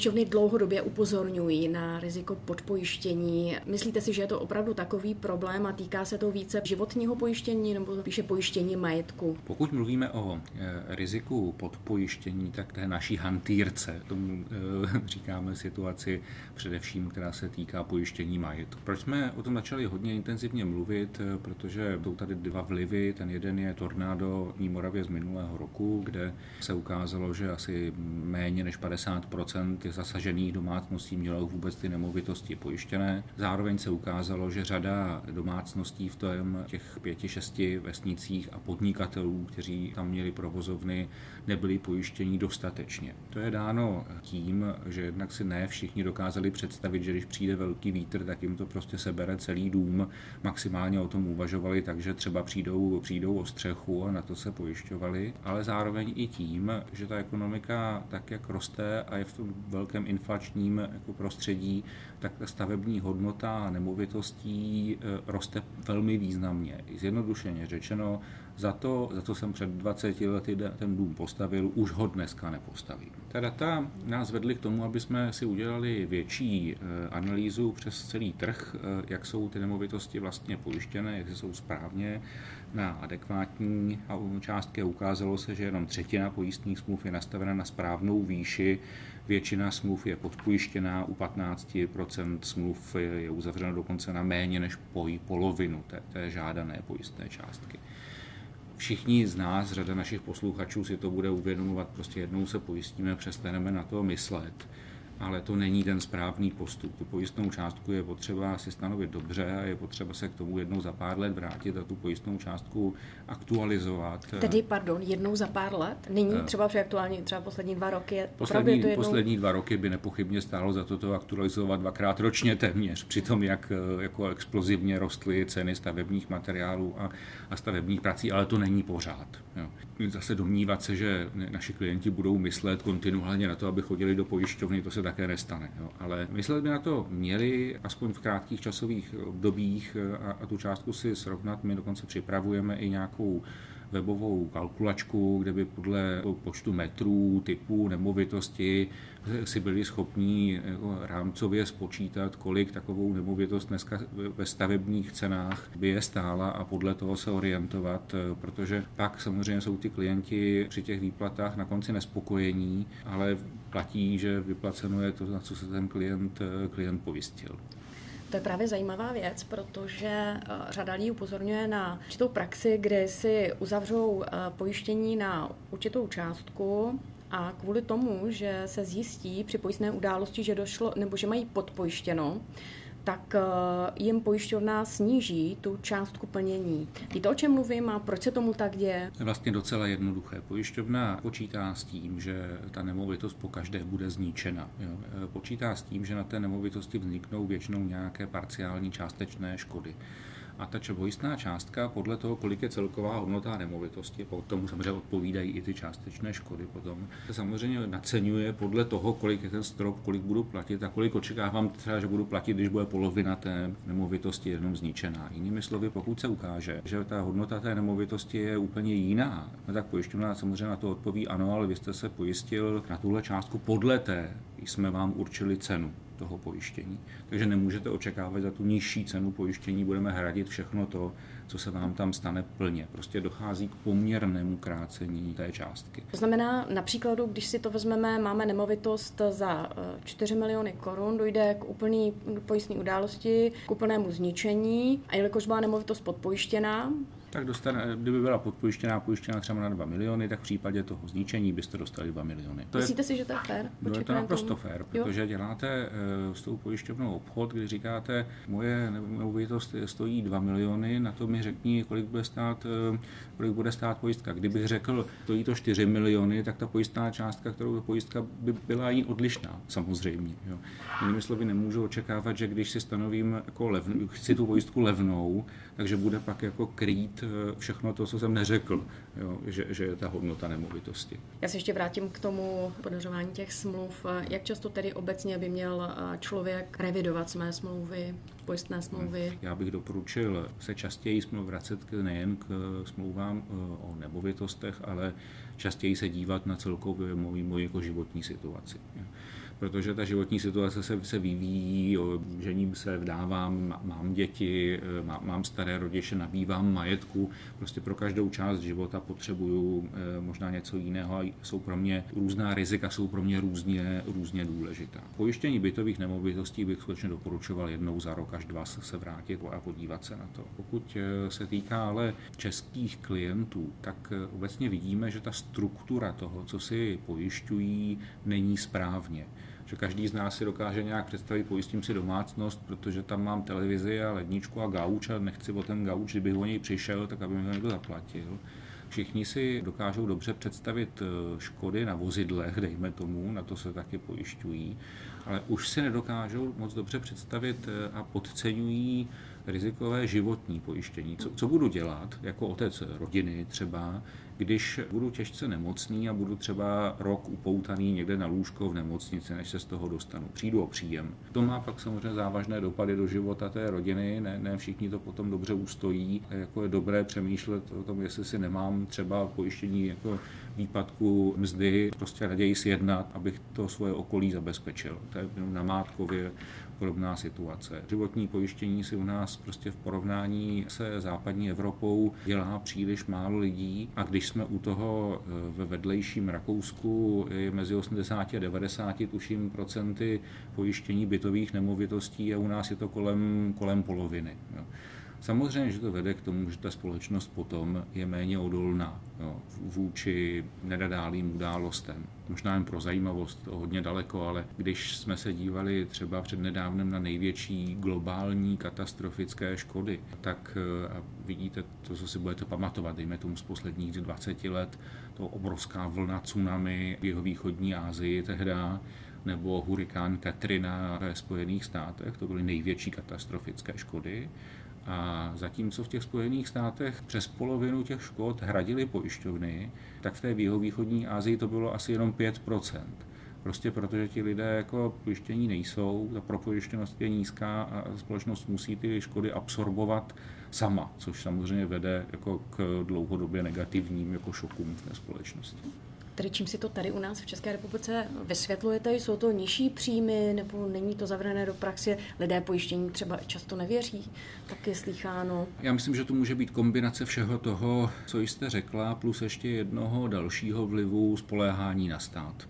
Pojišťovny dlouhodobě upozorňují na riziko podpojištění. Myslíte si, že je to opravdu takový problém a týká se to více životního pojištění nebo píše pojištění majetku? Pokud mluvíme o e, riziku podpojištění, tak té naší hantýrce, tomu e, říkáme situaci především, která se týká pojištění majetku. Proč jsme o tom začali hodně intenzivně mluvit? E, protože jsou tady dva vlivy. Ten jeden je tornádo v Moravě z minulého roku, kde se ukázalo, že asi méně než 50 těch zasažených domácností mělo vůbec ty nemovitosti pojištěné. Zároveň se ukázalo, že řada domácností v tom těch pěti, šesti vesnicích a podnikatelů, kteří tam měli provozovny, nebyli pojištění dostatečně. To je dáno tím, že jednak si ne všichni dokázali představit, že když přijde velký vítr, tak jim to prostě sebere celý dům. Maximálně o tom uvažovali, takže třeba přijdou, přijdou o střechu a na to se pojišťovali, ale zároveň i tím, že ta ekonomika tak, jak roste a je v tom velkém inflačním jako prostředí, tak stavební hodnota nemovitostí eh, roste velmi významně. Zjednodušeně řečeno, za to, za to jsem před 20 lety ten dům postavil, už ho dneska nepostavím. Ta data nás vedly k tomu, aby jsme si udělali větší eh, analýzu přes celý trh, eh, jak jsou ty nemovitosti vlastně pojištěné, jak jsou správně na adekvátní částky. Ukázalo se, že jenom třetina pojistných smluv je nastavena na správnou výši, většina smluv je podpojištěná, u 15% smluv je uzavřeno dokonce na méně než polovinu té, té žádané pojistné částky všichni z nás, řada našich posluchačů si to bude uvědomovat, prostě jednou se pojistíme, přestaneme na to myslet ale to není ten správný postup. Tu pojistnou částku je potřeba si stanovit dobře a je potřeba se k tomu jednou za pár let vrátit a tu pojistnou částku aktualizovat. Tedy, pardon, jednou za pár let? Nyní uh, třeba při aktuální, třeba poslední dva roky je poslední, je to jednou... poslední dva roky by nepochybně stálo za to to aktualizovat dvakrát ročně téměř. Přitom, jak jako explozivně rostly ceny stavebních materiálů a, a stavebních prací, ale to není pořád. Jo. Zase domnívat se, že naši klienti budou myslet kontinuálně na to, aby chodili do pojišťovny, to se také nestane. Jo. Ale myslet by na to měli, aspoň v krátkých časových obdobích a, a tu částku si srovnat. My dokonce připravujeme i nějakou webovou kalkulačku, kde by podle počtu metrů, typů nemovitosti si byli schopní jako rámcově spočítat, kolik takovou nemovitost dneska ve stavebních cenách by je stála a podle toho se orientovat, protože pak samozřejmě jsou ty klienti při těch výplatách na konci nespokojení, ale platí, že vyplaceno je to, na co se ten klient, klient povistil. To je právě zajímavá věc, protože eh, řada lidí upozorňuje na určitou praxi, kde si uzavřou eh, pojištění na určitou částku a kvůli tomu, že se zjistí při pojistné události, že došlo, nebo že mají podpojištěno, tak eh, jim pojišťovna sníží tu částku plnění. Víte, o čem mluvím a proč se tomu tak děje? Je vlastně docela jednoduché. Pojišťovna počítá s tím, že ta nemovitost po každé bude zničena. Jo. Eh, počítá s tím, že na té nemovitosti vzniknou většinou nějaké parciální částečné škody a ta pojistná částka podle toho, kolik je celková hodnota nemovitosti, po tomu samozřejmě odpovídají i ty částečné škody potom, se samozřejmě naceňuje podle toho, kolik je ten strop, kolik budu platit a kolik očekávám třeba, že budu platit, když bude polovina té nemovitosti jenom zničená. Jinými slovy, pokud se ukáže, že ta hodnota té nemovitosti je úplně jiná, no tak pojišťovna samozřejmě na to odpoví ano, ale vy jste se pojistil na tuhle částku podle té, jsme vám určili cenu toho pojištění. Takže nemůžete očekávat, za tu nižší cenu pojištění budeme hradit všechno to, co se vám tam stane plně. Prostě dochází k poměrnému krácení té částky. To znamená, například, když si to vezmeme, máme nemovitost za 4 eh, miliony korun, dojde k úplný pojistné události, k úplnému zničení a jelikož byla nemovitost podpojištěná, tak dostane, kdyby byla podpojištěná pojištěná třeba na 2 miliony, tak v případě toho zničení byste dostali 2 miliony. To Myslíte je, si, že to je fér? No je to naprosto fér, protože jo? děláte uh, s tou pojišťovnou obchod, kdy říkáte, moje nemovitost stojí 2 miliony, na to mi řekni, kolik bude stát, uh, kolik bude stát pojistka. Kdybych řekl, stojí to 4 miliony, tak ta pojistná částka, kterou pojistka by byla jí odlišná, samozřejmě. Jo. Jinými slovy, nemůžu očekávat, že když si stanovím jako levn, chci tu pojistku levnou, takže bude pak jako krýt Eh, všechno to, co jsem neřekl, jo, že, že je ta hodnota nemovitosti. Já se ještě vrátím k tomu podařování těch smluv. Jak často tedy obecně by měl eh, člověk revidovat své smlouvy? pojistné smlouvy. Já bych doporučil se častěji vracet nejen k smlouvám o nemovitostech, ale častěji se dívat na celkově moji, moji jako životní situaci protože ta životní situace se, se vyvíjí, žením se, vdávám, mám děti, má, mám staré rodiče, nabývám majetku, prostě pro každou část života potřebuju eh, možná něco jiného a jsou pro mě různá rizika, jsou pro mě různě, různě důležitá. Pojištění bytových nemovitostí bych skutečně doporučoval jednou za rok až dva se vrátit a podívat se na to. Pokud eh, se týká ale českých klientů, tak eh, obecně vidíme, že ta struktura toho, co si pojišťují, není správně že každý z nás si dokáže nějak představit, pojistím si domácnost, protože tam mám televizi a ledničku a gauč a nechci o ten gauč, kdybych o něj přišel, tak aby mi ho někdo zaplatil. Všichni si dokážou dobře představit eh, škody na vozidlech, dejme tomu, na to se taky pojišťují, ale už si nedokážou moc dobře představit eh, a podceňují rizikové životní pojištění. Co, co budu dělat jako otec rodiny třeba, když budu těžce nemocný a budu třeba rok upoutaný někde na lůžko v nemocnici, než se z toho dostanu. Přijdu o příjem. To má pak samozřejmě závažné dopady do života té rodiny, ne, ne všichni to potom dobře ustojí. Jako je dobré přemýšlet o tom, jestli si nemám třeba pojištění jako výpadku mzdy, prostě raději sjednat, abych to svoje okolí zabezpečil. To je na Mátkově podobná situace. Životní pojištění si u nás prostě v porovnání se západní Evropou dělá příliš málo lidí a když jsme u toho eh, ve vedlejším Rakousku je mezi 80 a 90 tuším procenty pojištění bytových nemovitostí a u nás je to kolem, kolem poloviny. Jo. Samozřejmě, že to vede k tomu, že ta společnost potom je méně odolná jo, vůči nedadálým událostem. Možná jen pro zajímavost, to hodně daleko, ale když jsme se dívali třeba před nedávnem na největší globální katastrofické škody, tak eh, a vidíte to, co si budete pamatovat, dejme tomu z posledních 20 let, to obrovská vlna tsunami v jeho východní Asii tehda, nebo hurikán Katrina ve Spojených státech, to byly největší katastrofické škody. A zatímco v těch Spojených státech přes polovinu těch škod hradili pojišťovny, tak v té východní Asii to bylo asi jenom 5% Prostě protože ti lidé jako pojištění nejsou, ta propojištěnost je nízká a společnost musí ty škody absorbovat sama, což samozřejmě vede jako k dlouhodobě negativním jako šokům v té společnosti. Tedy čím si to tady u nás v České republice vysvětlujete? Jsou to nižší příjmy nebo není to zavřené do praxe? Lidé pojištění třeba často nevěří, tak je slycháno. Já myslím, že to může být kombinace všeho toho, co jste řekla, plus ještě jednoho dalšího vlivu spoléhání na stát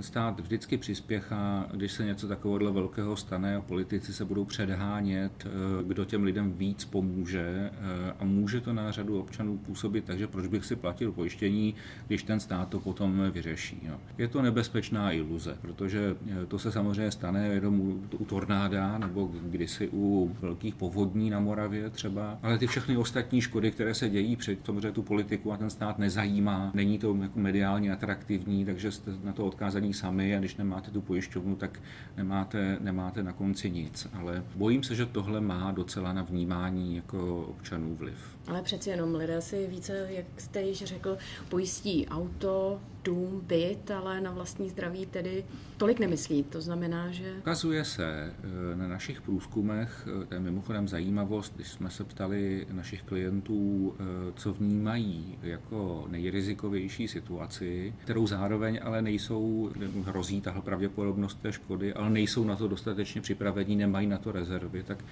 stát vždycky přispěchá, když se něco takového velkého stane a politici se budou předhánět, eh, kdo těm lidem víc pomůže eh, a může to na řadu občanů působit, takže proč bych si platil pojištění, když ten stát to potom vyřeší. Je to nebezpečná iluze, protože eh, to se samozřejmě stane jenom u tornáda nebo kdysi u velkých povodní na Moravě třeba, ale ty všechny ostatní škody, které se dějí před samozřejmě tu politiku a ten stát nezajímá, není to jako mediálně atraktivní, takže na to odkázaní zasazený sami a když nemáte tu pojišťovnu, tak nemáte, nemáte na konci nic. Ale bojím se, že tohle má docela na vnímání jako občanů vliv. Ale přeci jenom lidé si více, jak jste již řekl, pojistí auto, dům, byt, ale na vlastní zdraví tedy tolik nemyslí. To znamená, že... Ukazuje se eh, na našich průzkumech, eh, to je mimochodem zajímavost, když jsme se ptali našich klientů, eh, co vnímají jako nejrizikovější situaci, kterou zároveň ale nejsou, hrozí tahle pravděpodobnost té škody, ale nejsou na to dostatečně připravení, nemají na to rezervy, tak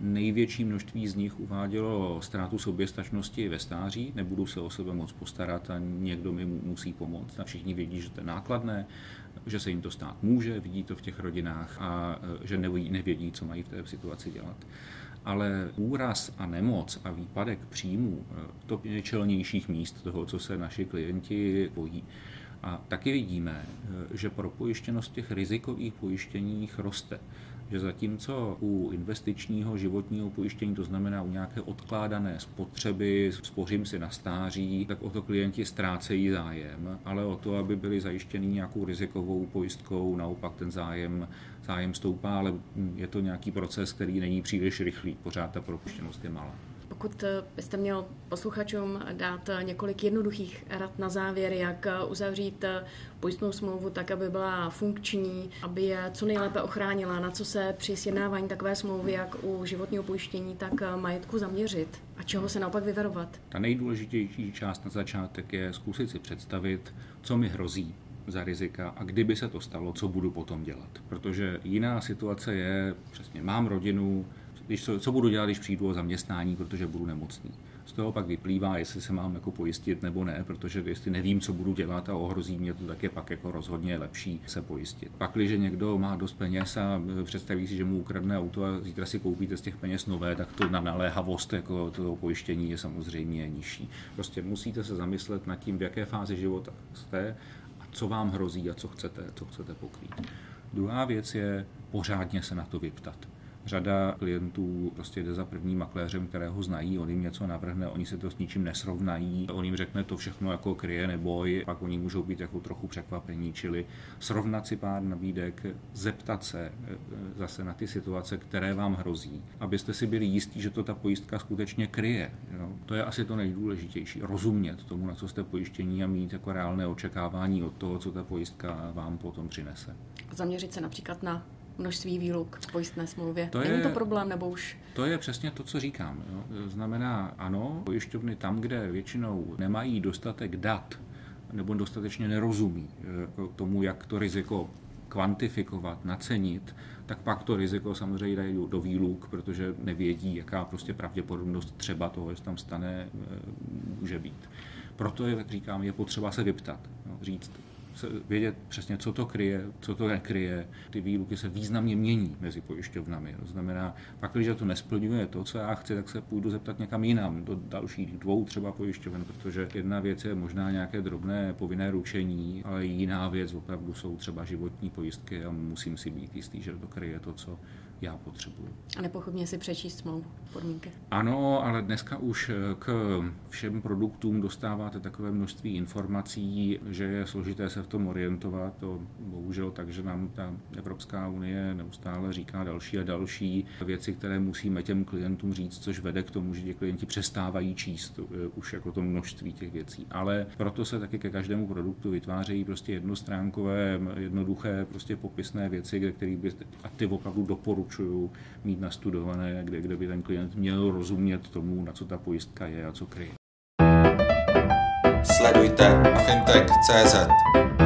Největší množství z nich uvádělo ztrátu soběstačnosti ve stáří, nebudu se o sebe moc postarat a někdo mi musí pomoct. A všichni vědí, že to je nákladné, že se jim to stát může, vidí to v těch rodinách a e, že nevědí, co mají v té situaci dělat. Ale úraz a nemoc a výpadek příjmů, e, to je čelnějších míst toho, co se naši klienti bojí. A taky vidíme, e, že propojištěnost těch rizikových pojištěních roste že zatímco u investičního životního pojištění, to znamená u nějaké odkládané spotřeby, spořím si na stáří, tak o to klienti ztrácejí zájem, ale o to, aby byli zajištěni nějakou rizikovou pojistkou, naopak ten zájem, zájem stoupá, ale je to nějaký proces, který není příliš rychlý, pořád ta propuštěnost je malá pokud byste měl posluchačům dát několik jednoduchých rad na závěr, jak uzavřít pojistnou smlouvu tak, aby byla funkční, aby je co nejlépe ochránila, na co se při sjednávání takové smlouvy, jak u životního pojištění, tak majetku zaměřit a čeho se naopak vyvarovat. Ta nejdůležitější část na začátek je zkusit si představit, co mi hrozí za rizika a kdyby se to stalo, co budu potom dělat. Protože jiná situace je, přesně mám rodinu, když, co, co budu dělat, když přijdu o zaměstnání, protože budu nemocný. Z toho pak vyplývá, jestli se mám jako pojistit nebo ne, protože jestli nevím, co budu dělat a ohrozí mě to, tak je pak jako rozhodně lepší se pojistit. Pak, když někdo má dost peněz a představí si, že mu ukradne auto a zítra si koupíte z těch peněz nové, tak to na naléhavost jako toho pojištění je samozřejmě nižší. Prostě musíte se zamyslet nad tím, v jaké fázi života jste a co vám hrozí a co chcete, co chcete pokrýt. Druhá věc je pořádně se na to vyptat. Řada klientů prostě jde za prvním makléřem, kterého znají, on jim něco navrhne, oni se to s ničím nesrovnají, on jim řekne to všechno jako kryje neboj, pak oni můžou být jako trochu překvapení, čili srovnat si pár nabídek, zeptat se e, e, zase na ty situace, které vám hrozí, abyste si byli jistí, že to ta pojistka skutečně kryje. Jo? To je asi to nejdůležitější, rozumět tomu, na co jste pojištění a mít jako reálné očekávání od toho, co ta pojistka vám potom přinese. Zaměřit se například na množství výluk v pojistné smlouvě. To Není je, to problém, nebo už? To je přesně to, co říkám. Jo. Znamená, ano, pojišťovny tam, kde většinou nemají dostatek dat, nebo dostatečně nerozumí eh, tomu, jak to riziko kvantifikovat, nacenit, tak pak to riziko samozřejmě dají do výluk, protože nevědí, jaká prostě pravděpodobnost třeba toho, že tam stane, eh, může být. Proto, jak říkám, je potřeba se vyptat, říct, vědět přesně, co to kryje, co to nekryje. Ty výluky se významně mění mezi pojišťovnami. To znamená, pak, když to nesplňuje to, co já chci, tak se půjdu zeptat někam jinam, do dalších dvou třeba pojišťoven, protože jedna věc je možná nějaké drobné povinné ručení, ale jiná věc opravdu jsou třeba životní pojistky a musím si být jistý, že to kryje to, co já potřebuji. A nepochybně si přečíst smlouvu, podmínky. Ano, ale dneska už k všem produktům dostáváte takové množství informací, že je složité se v tom orientovat. To bohužel tak, že nám ta Evropská unie neustále říká další a další věci, které musíme těm klientům říct, což vede k tomu, že ti klienti přestávají číst eh, už jako to množství těch věcí. Ale proto se taky ke každému produktu vytvářejí prostě jednostránkové, jednoduché, prostě popisné věci, které by a ty opravdu doporučuju mít nastudované, kde, kde by ten klient měl rozumět tomu, na co ta pojistka je a co kryje. Sledujte fintech.cz